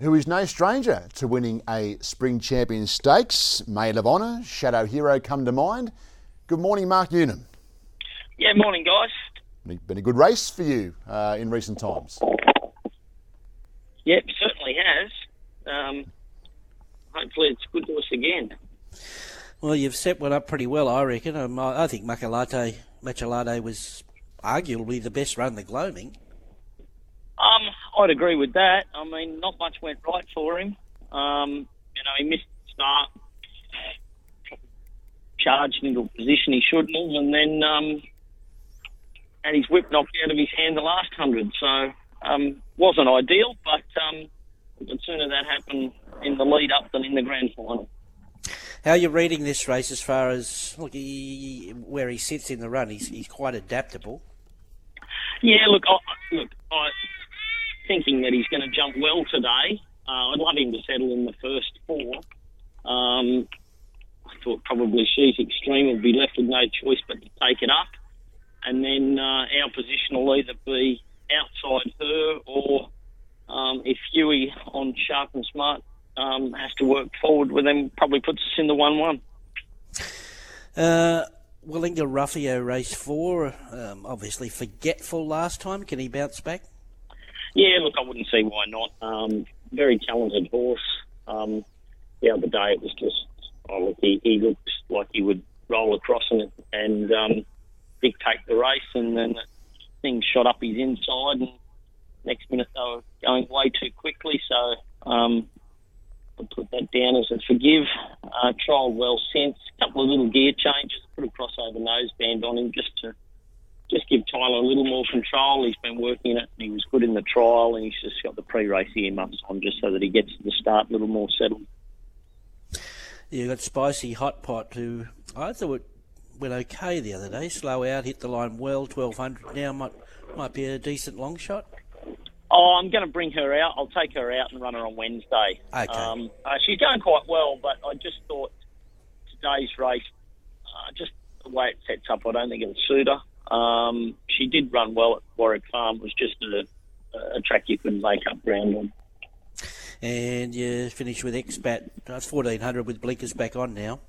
who is no stranger to winning a Spring Champion Stakes. Maid of Honour, Shadow Hero come to mind. Good morning, Mark Newnham. Yeah, morning, guys. Been a good race for you uh, in recent times. Yep, certainly has. Um, hopefully, it's good to us again. Well, you've set one up pretty well, I reckon. Um, I, I think Macalate, Macalate was arguably the best run the gloaming. Um, I'd agree with that. I mean, not much went right for him. Um, you know, he missed the start, charged into a position he shouldn't have, and then um, had his whip knocked out of his hand the last hundred. So, um, wasn't ideal, but um, the sooner that happened in the lead up than in the grand final. How are you reading this race as far as look he, where he sits in the run? He's, he's quite adaptable. Yeah, look, I, look, I thinking that he's going to jump well today. Uh, I'd love him to settle in the first four. Um, I thought probably she's extreme would be left with no choice but to take it up, and then uh, our position will either be outside her or um, if Huey on sharp and smart um, has to work forward with them, probably puts us in the one-one. Uh, Willinga Ruffio race four, um, obviously forgetful last time. Can he bounce back? Yeah, look, I wouldn't see why not. Um, very talented horse. Um, the other day it was just, oh, look, he, he looked like he would roll across and, and um, dictate the race, and then things shot up his inside, and next minute they were going way too quickly. So um, I put that down as a forgive. Uh, trialled well since. A couple of little gear changes. Put a crossover noseband on him just to just give Tyler a little more control. He's been working it. And he was good in the trial, and he's just got the pre-race earmuffs on just so that he gets to the start a little more settled. You got spicy hot pot who I thought went okay the other day. Slow out, hit the line well, twelve hundred. Now might might be a decent long shot. Oh, I'm going to bring her out. I'll take her out and run her on Wednesday. Okay. Um, uh, she's going quite well, but I just thought today's race, uh, just the way it sets up, I don't think it'll suit her. Um, she did run well at Warwick Farm. It was just a, a track you couldn't make up ground on. And you finish with Expat. That's fourteen hundred with blinkers back on now.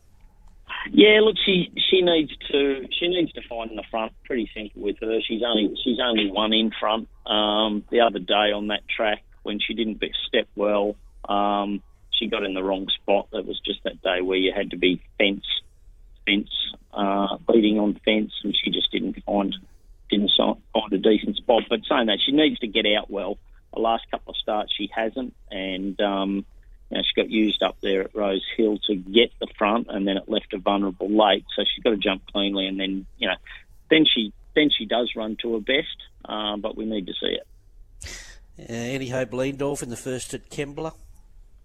Yeah, look, she she needs to she needs to find in the front. Pretty simple with her. She's only she's only one in front. Um, the other day on that track when she didn't step well, um, she got in the wrong spot. That was just that day where you had to be fence fence uh, on fence, and she just didn't find didn't find a decent spot. But saying that, she needs to get out well. The last couple of starts she hasn't, and um, you know, she got used up there at Rose Hill to get the front, and then it left her vulnerable late. So she's got to jump cleanly, and then you know, then she then she does run to her best. Uh, but we need to see it. Uh, any hope Leendorf in the first at Kembla?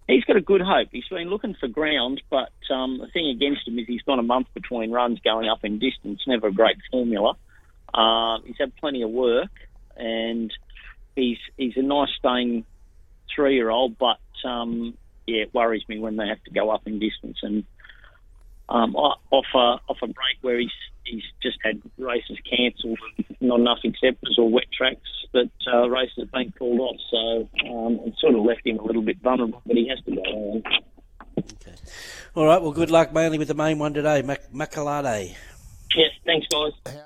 He's got a good hope. He's been looking for ground, but um, the thing against him is he's got a month between runs going up in distance. Never a great formula. Uh, he's had plenty of work, and he's he's a nice staying three year old, but um, yeah, it worries me when they have to go up in distance and um, off a off a break where he's he's just had races cancelled, not enough acceptors or wet tracks that uh, races have been called off. So um, it sort of left him a little bit vulnerable, but he has to go on. Okay. All right. Well, good luck mainly with the main one today, Mac- Macalade. Yeah. Thanks, guys.